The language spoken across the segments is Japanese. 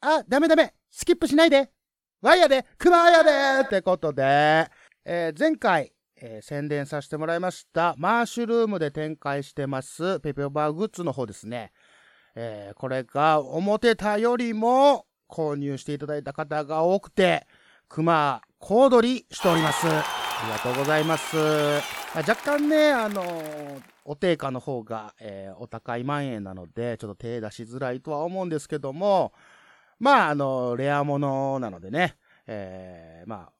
あ、ダメダメスキップしないでワイヤで熊やでってことで、えー、前回、えー、宣伝させてもらいました、マーシュルームで展開してます、ペペオバーグッズの方ですね。えー、これが思ってたよりも購入していただいた方が多くて、熊、小躍りしております。ありがとうございます。若干ね、あのー、お定価の方が、えー、お高い万円なので、ちょっと手出しづらいとは思うんですけども、まあ、あの、レアものなのでね、えー、まあ、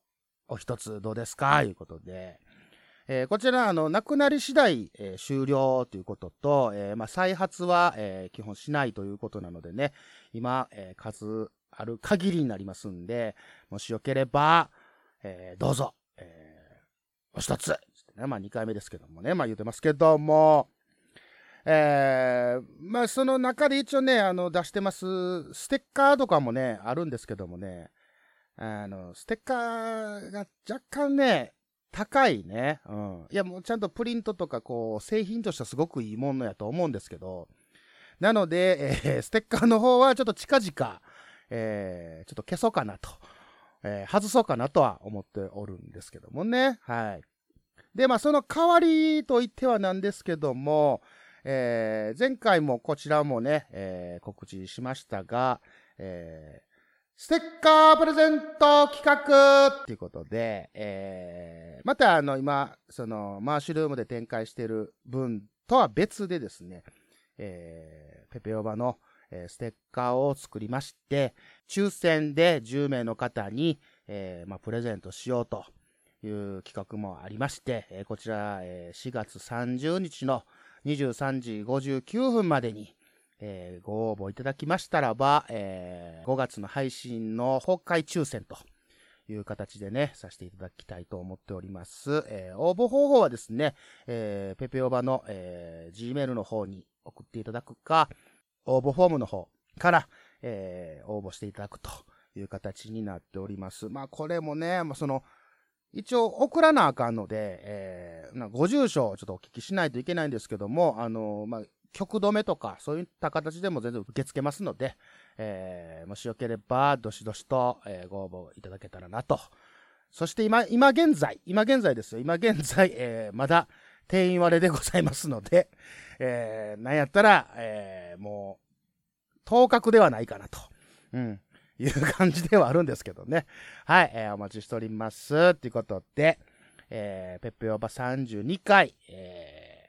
お一つどうですか？いうことで、えー、こちら、あの、なくなり次第、えー、終了ということと、えー、まあ、再発は、えー、基本しないということなのでね、今、えー、数ある限りになりますんで、もしよければ、えー、どうぞ、えー、お一つ、ね、まあ、2回目ですけどもね、まあ、言うてますけども、えー、まあ、その中で一応ね、あの、出してます、ステッカーとかもね、あるんですけどもね、あの、ステッカーが若干ね、高いね。うん。いや、もうちゃんとプリントとか、こう、製品としてはすごくいいものやと思うんですけど、なので、えー、ステッカーの方はちょっと近々、えー、ちょっと消そうかなと、えー、外そうかなとは思っておるんですけどもね。はい。で、まあ、その代わりと言ってはなんですけども、えー、前回もこちらもね、えー、告知しましたが、えー、ステッカープレゼント企画っていうことで、えー、またあの今、そのマーシュルームで展開している分とは別でですね、えー、ペペオバの、えー、ステッカーを作りまして、抽選で10名の方に、えー、まあ、プレゼントしようという企画もありまして、え、こちら、えー、4月30日の23時59分までに、えー、ご応募いただきましたらば、えー、5月の配信の崩壊抽選という形でね、させていただきたいと思っております。えー、応募方法はですね、えー、ペペオバの、えー、Gmail の方に送っていただくか、応募フォームの方から、えー、応募していただくという形になっております。まあこれもね、まあその、一応送らなあかんので、えー、ご住所をちょっとお聞きしないといけないんですけども、あのー、まあ、曲止めとか、そういった形でも全然受け付けますので、えー、もしよければ、どしどしと、えー、ご応募いただけたらなと。そして今、今現在、今現在ですよ。今現在、えー、まだ定員割れでございますので、えー、なんやったら、えー、もう、当確ではないかなと。うん。いう感じではあるんですけどね。はい、えー、お待ちしております。ということで、えー、ペッペオバ32回、え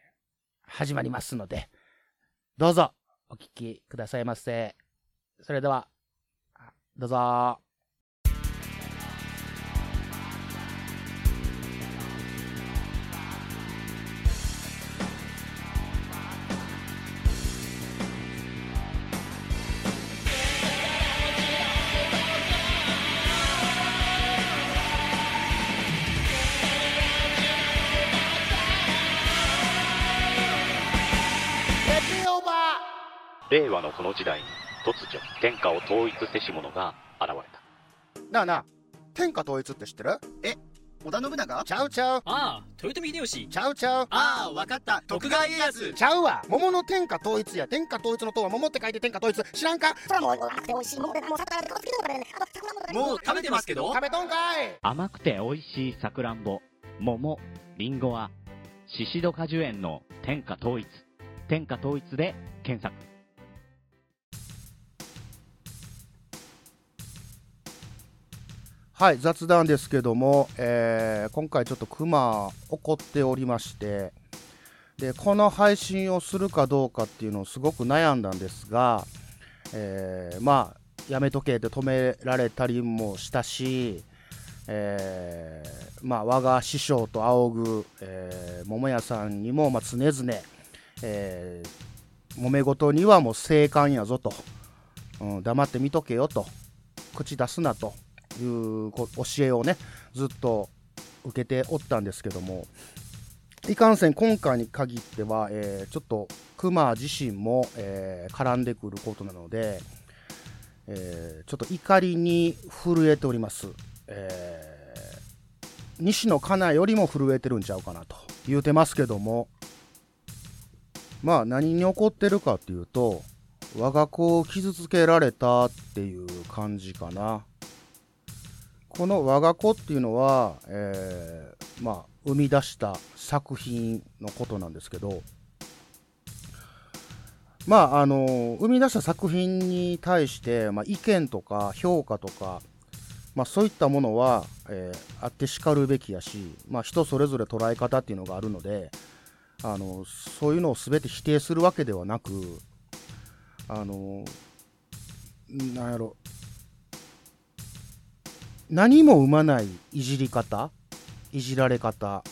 ー、始まりますので、どうぞお聴きくださいませ。それでは、どうぞ。令和のこの時代に突如天下を統一せし者が現れた。なあなあ天下統一って知ってる？え織田信長？ちゃうちゃう。ああ豊臣秀吉。ちゃうちゃう。ああわかった。徳川家康。ちゃうわ。桃の天下統一や。天下統一の塔は桃って書いて天下統一。知らんか？それもう美味しいもうもう食べてますけど。食べとんかい。甘くて美味しいさくらんぼ。桃りんごはシシド果樹園の天下統一。天下統一で検索はい、雑談ですけども、えー、今回ちょっとクマ怒っておりまして、で、この配信をするかどうかっていうのをすごく悩んだんですが、えー、まあ、やめとけって止められたりもしたし、えー、まあ、我が師匠と仰ぐ、えー、桃屋さんにも、まあ、常々、えー、揉め事にはもう静観やぞと、うん、黙って見とけよと、口出すなと。いう教えをねずっと受けておったんですけどもいかんせん今回に限っては、えー、ちょっとクマ自身も、えー、絡んでくることなので、えー、ちょっと怒りに震えております、えー、西野カナよりも震えてるんちゃうかなと言うてますけどもまあ何に怒ってるかっていうと我が子を傷つけられたっていう感じかな。この我が子っていうのは、えー、まあ、生み出した作品のことなんですけど、まあ、あの、生み出した作品に対して、まあ、意見とか評価とか、まあ、そういったものは、えー、あってしかるべきやし、まあ、人それぞれ捉え方っていうのがあるので、あの、そういうのを全て否定するわけではなく、あの、なんやろ、何も生まないいじり方、いじられ方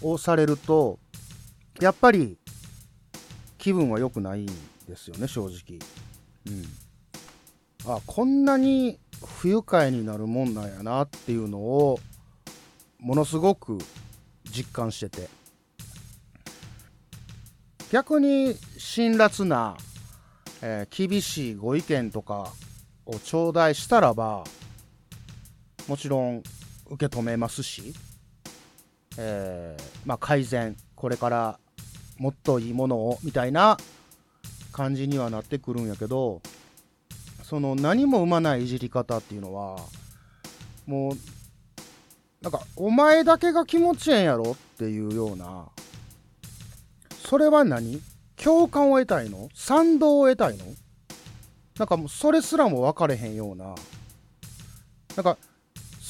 をされると、やっぱり気分は良くないんですよね、正直。うん。あ、こんなに不愉快になるもんなんやなっていうのを、ものすごく実感してて。逆に辛辣な、えー、厳しいご意見とかを頂戴したらば、もちろん受け止めますし、えー、まあ、改善、これからもっといいものをみたいな感じにはなってくるんやけど、その何も生まないいじり方っていうのは、もう、なんか、お前だけが気持ちええんやろっていうような、それは何？共感を得たいの？賛同を得たいの？なんかもうそれすらも分かれへんような、なんか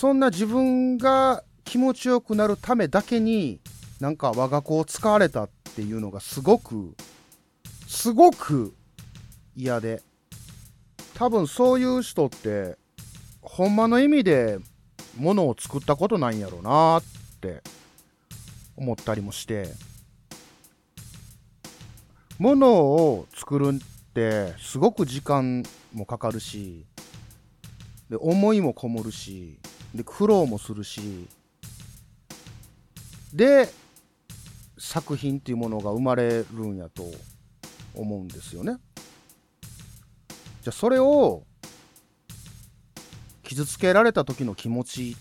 そんな自分が気持ちよくなるためだけに、なんか我が子を使われたっていうのがすごく、すごく嫌で。多分そういう人って、ほんまの意味でものを作ったことないんやろうなって思ったりもして。ものを作るってすごく時間もかかるし、で、思いもこもるし、で、苦労もするし、で、作品っていうものが生まれるんやと思うんですよね。じゃあそれを傷つけられた時の気持ち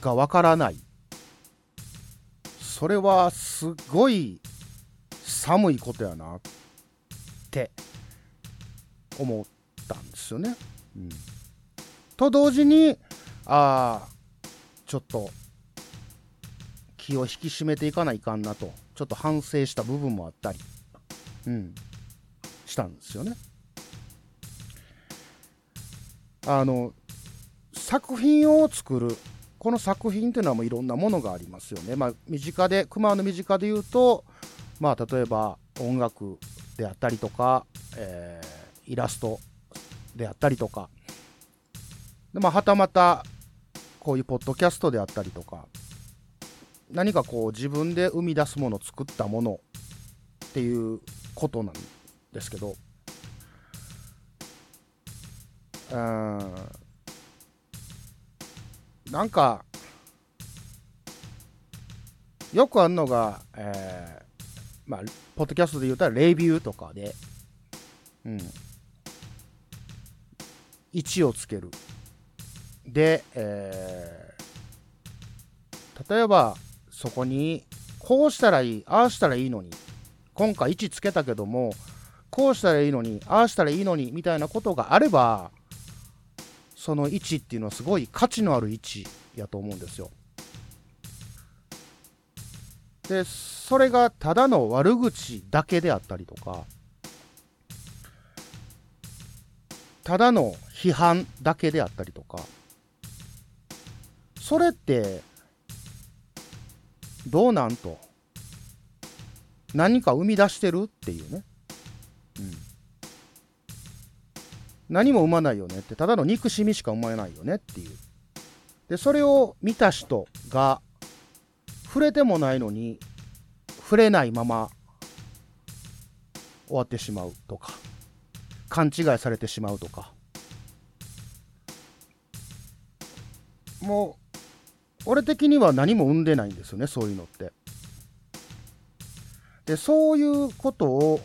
がわからない。それはすごい寒いことやなって思ったんですよね。うん、と同時にああちょっと気を引き締めていかないかんなとちょっと反省した部分もあったり、うん、したんですよね。あの作品を作るこの作品というのはもういろんなものがありますよね。まあ、身近で熊の身近で言うと、まあ、例えば音楽であったりとか、えー、イラストであったりとかで、まあ、はたまたこういうポッドキャストであったりとか、何かこう自分で生み出すもの、作ったものっていうことなんですけど、うん、なんか、よくあるのが、えー、まあ、ポッドキャストで言うたらレビューとかで、うん、1をつける。で、えー、例えばそこにこうしたらいい、ああしたらいいのに、今回位置つけたけども、こうしたらいいのに、ああしたらいいのに、みたいなことがあれば、その位置っていうのはすごい価値のある位置やと思うんですよ。で、それがただの悪口だけであったりとか、ただの批判だけであったりとか、それってどうなんと？何か生み出してるっていうね、うん、何も生まないよねって。ただの憎しみしか生まれないよねっていう。でそれを見た人が触れてもないのに触れないまま終わってしまうとか勘違いされてしまうとか。もう俺的には何も生んでないんですよね、そういうのって。で、そういうことを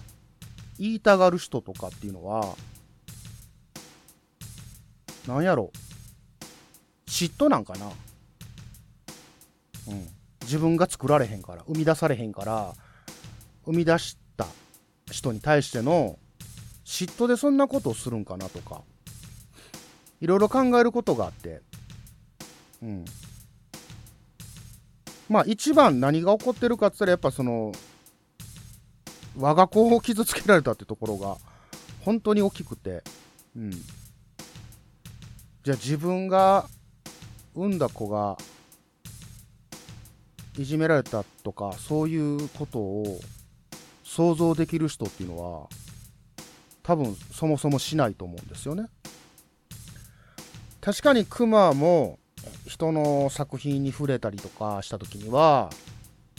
言いたがる人とかっていうのは、なんやろ、嫉妬なんかな。うん。自分が作られへんから、生み出されへんから、生み出した人に対しての嫉妬でそんなことをするんかなとか、いろいろ考えることがあって、うん。まあ一番何が起こってるかって言ったらやっぱその、我が子を傷つけられたってところが本当に大きくて、うん。じゃあ自分が産んだ子がいじめられたとかそういうことを想像できる人っていうのは多分そもそもしないと思うんですよね。確かにクマも人の作品に触れたりとかした時には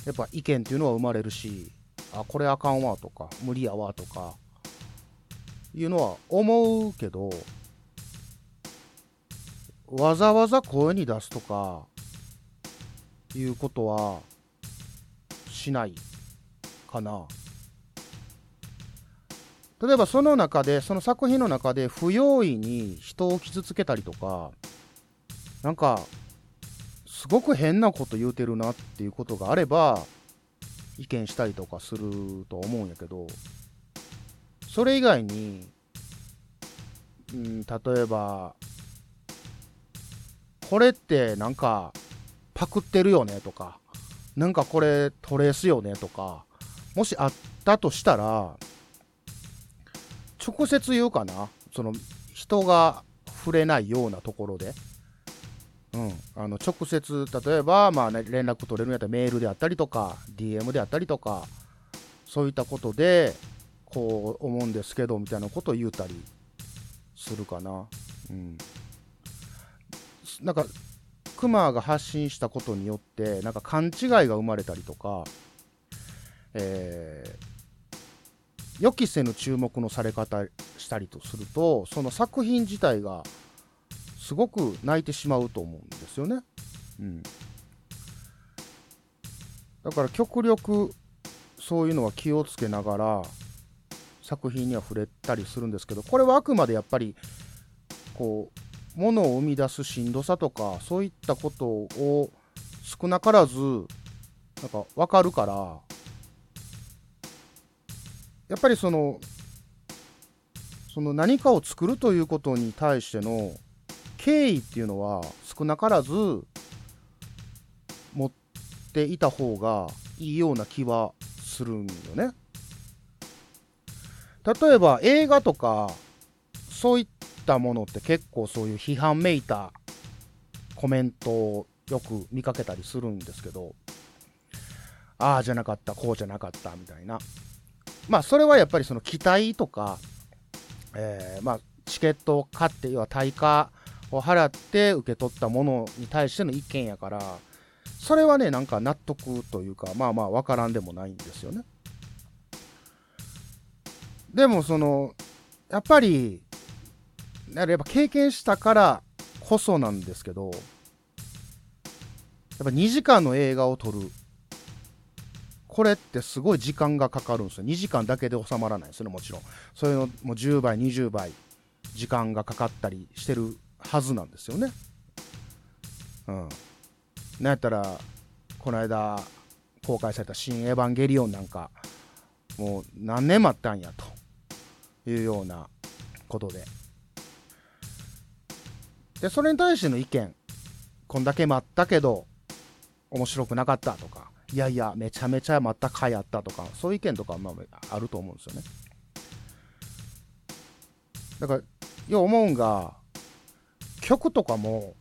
やっぱ意見っていうのは生まれるしあこれあかんわとか無理やわとかいうのは思うけどわざわざ声に出すとかいうことはしないかな。例えばその中で、その作品の中で不用意に人を傷つけたりとか、なんか、すごく変なこと言うてるなっていうことがあれば、意見したりとかすると思うんやけど、それ以外に、うん、例えば、これってなんかパクってるよねとか、なんかこれトレースよねとか、もしあったとしたら、直接言うかな？その人が触れないようなところで。うん。あの、直接、例えば、まあね、連絡取れるんやったらメールであったりとか、DM であったりとか、そういったことで、こう思うんですけど、みたいなことを言うたりするかな。うん。なんか、クマが発信したことによって、なんか勘違いが生まれたりとか、えー予期せぬ注目のされ方したりとすると、その作品自体がすごく泣いてしまうと思うんですよね。うん。だから極力そういうのは気をつけながら作品には触れたりするんですけど、これはあくまでやっぱりこう、ものを生み出すしんどさとか、そういったことを少なからず、なんかわかるから、やっぱりその、その何かを作るということに対しての敬意っていうのは少なからず持っていた方がいいような気はするんよね。例えば映画とかそういったものって結構そういう批判めいたコメントをよく見かけたりするんですけどああじゃなかったこうじゃなかったみたいなまあそれはやっぱりその期待とか、えーまあチケットを買って要は対価を払って受け取ったものに対しての意見やからそれはねなんか納得というかまあまあわからんでもないんですよねでもそのやっぱりやっぱ経験したからこそなんですけどやっぱ2時間の映画を撮るこれってすごい時間がかかるんですよ。2時間だけで収まらないですよね、もちろん。そういうのも10倍、20倍時間がかかったりしてるはずなんですよね。うん。なんやったら、この間公開された新エヴァンゲリオンなんか、もう何年待ったんやというようなことで。で、それに対しての意見、こんだけ待ったけど、面白くなかったとか、いやいや、めちゃめちゃまた回あったとか、そういう意見とかまああると思うんですよね。だから、よう思うんが、曲とかも、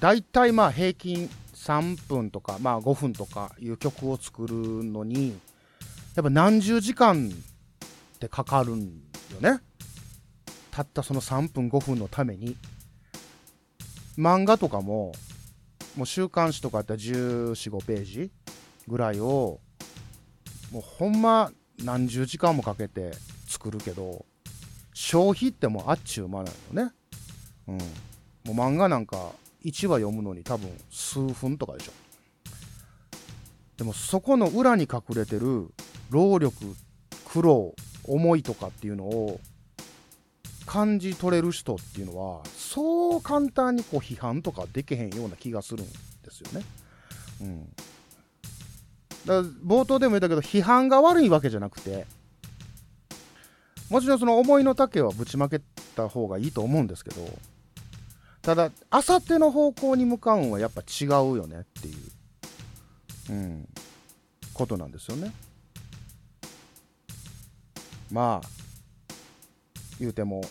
だいたいまあ平均3分とか、まあ5分とかいう曲を作るのに、やっぱ何十時間ってかかるんよね。たったその3分5分のために。漫画とかも、もう週刊誌とかやったら1415ページぐらいを、もうほんま何十時間もかけて作るけど、消費ってもうあっちゅう間なのね。うん。もう漫画なんか1話読むのに多分数分とかでしょ。でもそこの裏に隠れてる労力、苦労、思いとかっていうのを感じ取れる人っていうのはそう簡単にこう批判とかできへんような気がするんですよね。うん。だ冒頭でも言ったけど批判が悪いわけじゃなくてもちろんその思いの丈はぶちまけた方がいいと思うんですけど、ただ、あさっての方向に向かうんはやっぱ違うよねっていう、うん、ことなんですよね。まあ、言うても、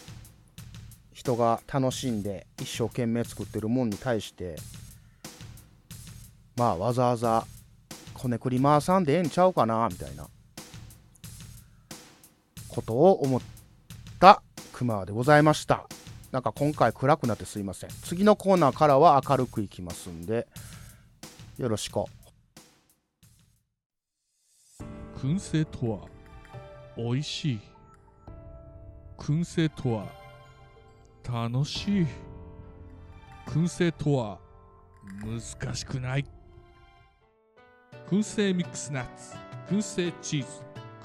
人が楽しんで一生懸命作ってるもんに対して、まあ、わざわざこねくり回さんでええんちゃうかな、みたいなことを思った熊でございました。なんか今回暗くなってすいません。次のコーナーからは明るくいきますんで、よろしく。燻製とは美味しい燻製とは楽しい燻製とは難しくない燻製ミックスナッツ燻製チーズ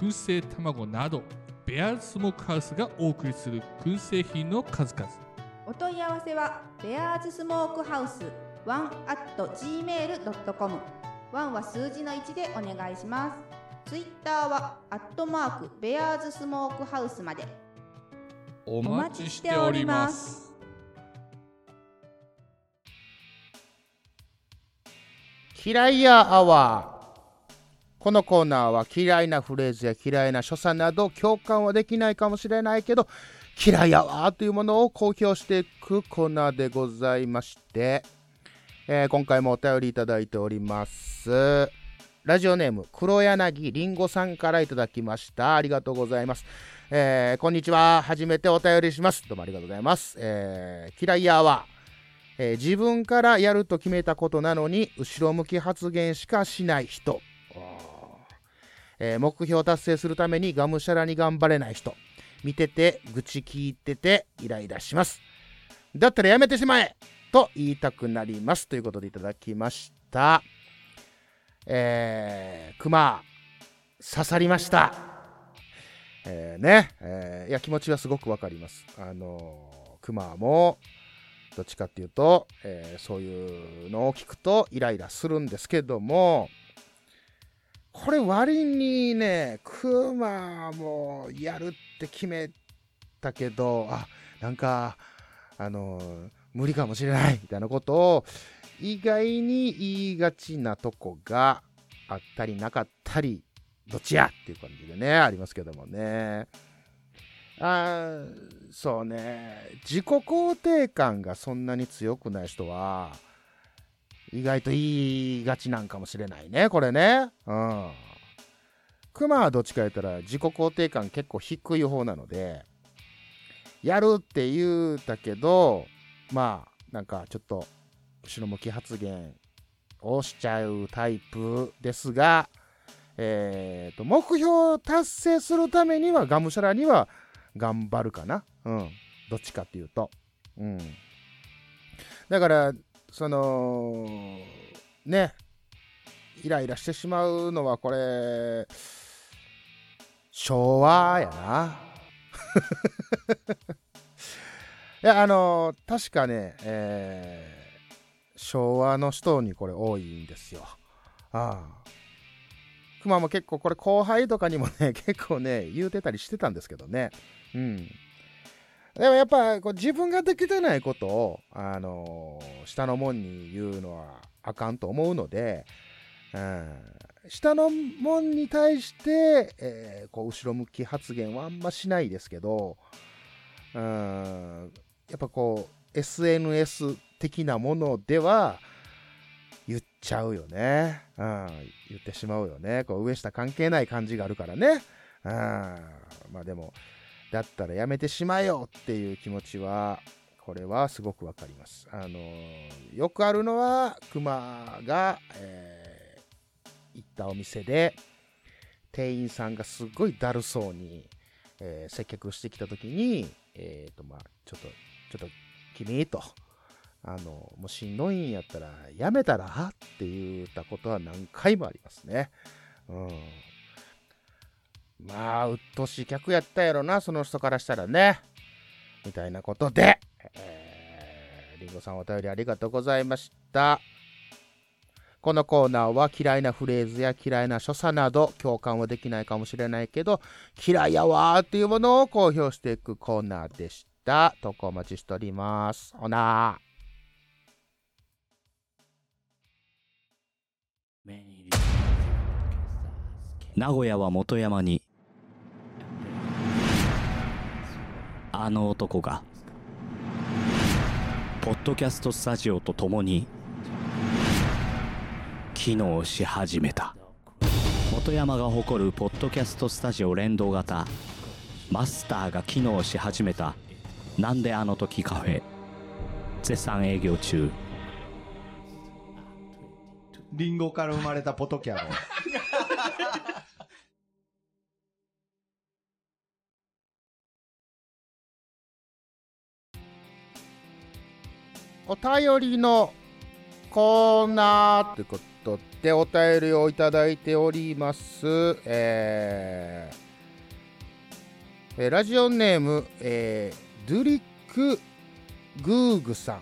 燻製卵などベアーズスモークハウスがお送りする燻製品の数々。お問い合わせはベアーズスモークハウスワン at gmail.com ワンは数字の1でお願いします。ツイッターはアットマークベアーズスモークハウスまで。お待ちしております。嫌いやアワー。このコーナーは嫌いなフレーズや嫌いな所作など共感はできないかもしれないけど嫌いやわというものを公表していくコーナーでございまして、えー今回もお便りいただいております。ラジオネーム黒柳りんごさんからいただきました。ありがとうございます。えーこんにちは。初めてお便りします。どうもありがとうございます。えー嫌いやわ。えー自分からやると決めたことなのに後ろ向き発言しかしない人、えー目標達成するためにがむしゃらに頑張れない人。見てて愚痴聞いててイライラします。だったらやめてしまえと言いたくなりますということでいただきました。えー、熊刺さりました。えーね、えーいや気持ちはすごくわかります。あのー熊もどっちかっていうと、えーそういうのを聞くとイライラするんですけども、これ割にね、クマもやるって決めたけど、あ、なんか、あの、無理かもしれないみたいなことを意外に言いがちなとこがあったりなかったり、どっちやっていう感じでね、ありますけどもね。あそうね自己肯定感がそんなに強くない人は意外と言いがちなんかもしれないねこれねうんクマはどっちか言ったら自己肯定感結構低い方なのでやるって言うたけどまあなんかちょっと後ろ向き発言をしちゃうタイプですがえーと目標を達成するためにはがむしゃらには頑張るかな。うん。どっちかっていうと。うん。だから、その、ね、イライラしてしまうのは、これ、昭和やな。いや、あの確かね、えー昭和の人にこれ多いんですよ。ああ。熊も結構これ後輩とかにもね、結構ね、言うてたりしてたんですけどね。うん。でもやっぱこう自分ができてないことを、あのー下のもんに言うのはあかんと思うので、うん、下のもんに対して、えーこう後ろ向き発言はあんましないですけど、うん、やっぱこう SNS 的なものでは言っちゃうよね。うん、言ってしまうよね。こう上下関係ない感じがあるからね。うん、まあでも、だったらやめてしまえよっていう気持ちは、これはすごくわかります。あのよくあるのは、クマが、えー行ったお店で、店員さんがすごいだるそうに、えー接客してきたときに、えっ、と、まあ、ちょっと、ちょっと、君と、あの、もうしんどいんやったら、やめたらって言ったことは何回もありますね。うん。まあ、うっとしい客やったやろな、その人からしたらね。みたいなことで、えー、りんごさんお便りありがとうございました。このコーナーは嫌いなフレーズや嫌いな所作など共感はできないかもしれないけど嫌いやわーっていうものを公表していくコーナーでした投稿お待ちしておりますほな名古屋は元山にあの男がポッドキャストスタジオとともに機能し始めた元山が誇るポッドキャストスタジオ連動型マスターが機能し始めたなんであの時カフェ絶賛営業中リンゴから生まれたポトキャロ。お便りのコーナーということでお便りをいただいております。えーえラジオネーム、えードゥリック・グーグさん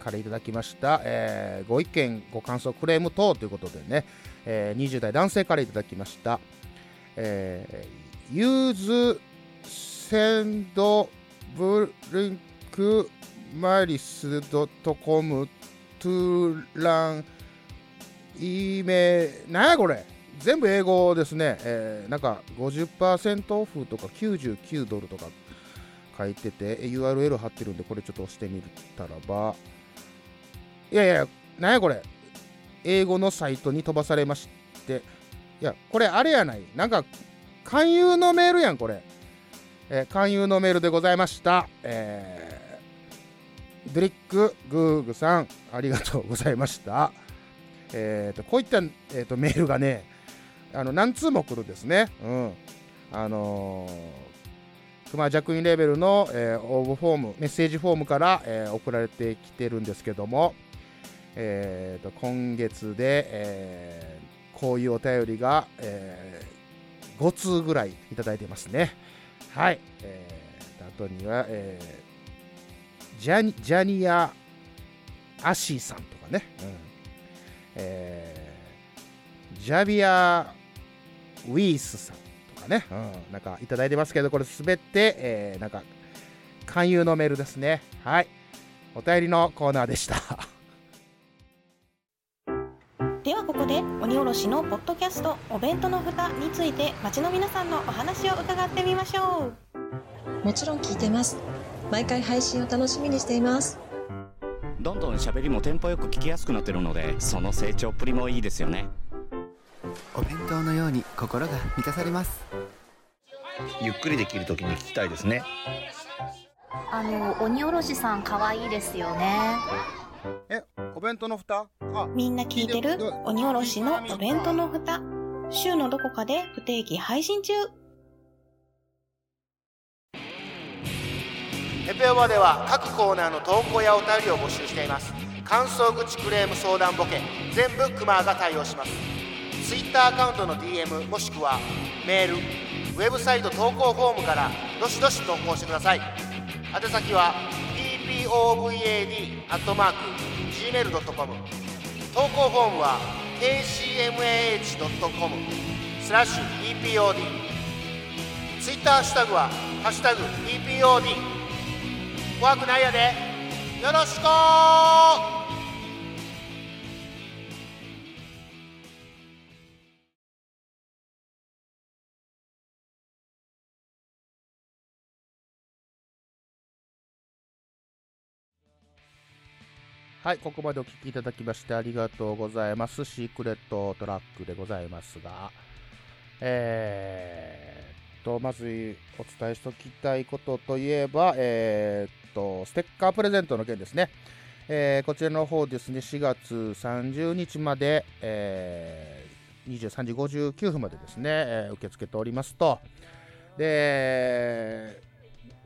からいただきました、えーご意見、ご感想、クレーム等ということでね、えー20代男性からいただきました。えーユーズ・センド・ブリンク・マイリスドットコムトゥーランイメなんやこれ？全部英語ですね、えーなんか50%オフとか99ドルとか書いてて URL 貼ってるんでこれちょっと押してみたらば。いやいやなんやこれ？英語のサイトに飛ばされまして。いやこれあれやない。なんか勧誘のメールやんこれ、えー勧誘のメールでございました。えードリック・グーグさん、ありがとうございました。えーと、こういった、えーとメールがね、あの何通も来るんですね。うん。あのー、熊弱員レベルの、えー応募フォーム、メッセージフォームから、えー送られてきてるんですけども、えーと、今月で、えーこういうお便りが、えー5通ぐらいいただいてますね。はい。えー、あとには、えージャニジャニア・アシーさんとかね、うんえージャビア・ウィースさんとかね、うん、なんかいただいてますけど、これすべて、えーなんか勧誘のメールですね。はい。お便りのコーナーでした。ではここで鬼おろしのポッドキャストお弁当の蓋について街の皆さんのお話を伺ってみましょうもちろん聞いてます毎回配信を楽しみにしています。どんどん喋りもテンポよく聞きやすくなってるのでその成長っぷりもいいですよね。お弁当のように心が満たされます。ゆっくりできるときに聞きたいですね。あの鬼おろしさん可愛いですよね。え、お弁当の蓋？あ、みんな聞いてる？鬼おろしのお弁当の蓋。週のどこかで不定期配信中エペオバでは各コーナーの投稿やお便りを募集しています。感想口クレーム相談ボケ全部クマが対応します。ツイッターアカウントの DM もしくはメールウェブサイト投稿フォームからどしどし投稿してください。宛先は povad.gmail.com 投稿フォームは kcmah.com スラッシュ epod ツイッターハッシュタグは「ハッシュタグ #ppod」怖くないやでよろしくはい、ここまでお聞きいただきましてありがとうございます。シークレットトラックでございますが、えーと、まずお伝えしておきたいことといえば、えーっと、ステッカープレゼントの件ですね。えーこちらの方ですね、4月30日まで、えー23時59分までですね、えー受け付けておりますと。で、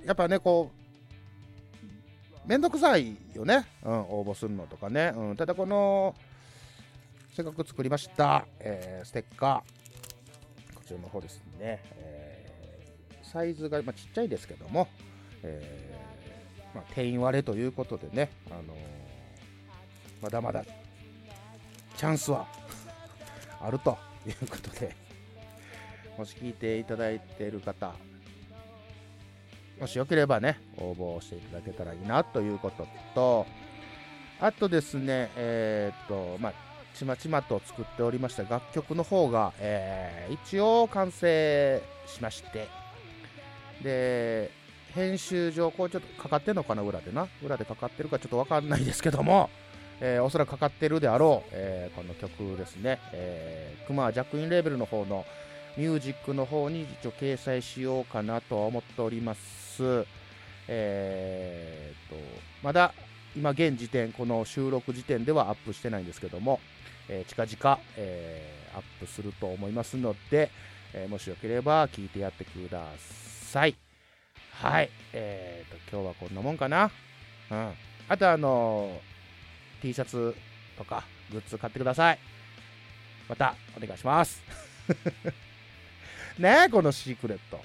やっぱね、こう、めんどくさいよね、うん、応募するのとかね、うん、ただこのせっかく作りました、えーステッカーこちらの方ですね、えーサイズが、まあ、ちっちゃいですけども、えーまあ、定員割れということでね、あのーまだまだチャンスはあるということで、もし聞いていただいている方、もしよければね、応募していただけたらいいなということと、あとですね、えーっと、まあ、ちまちまと作っておりました楽曲の方が、えー一応完成しまして、で、編集上、こうちょっとかかってんのかな、裏でな。裏でかかってるかちょっとわかんないですけども、えーおそらくかかってるであろう、えーこの曲ですね、えー、クマジャックインレーベルの方のミュージックの方に一応掲載しようかなとは思っております。えー、と、まだ今現時点、この収録時点ではアップしてないんですけども、えー近々、えーアップすると思いますので、えーもしよければ聞いてやってください。はい。えー、と、今日はこんなもんかな。うん。あと、あのー T シャツとかグッズ買ってください。またお願いします。ねえ、このシークレット。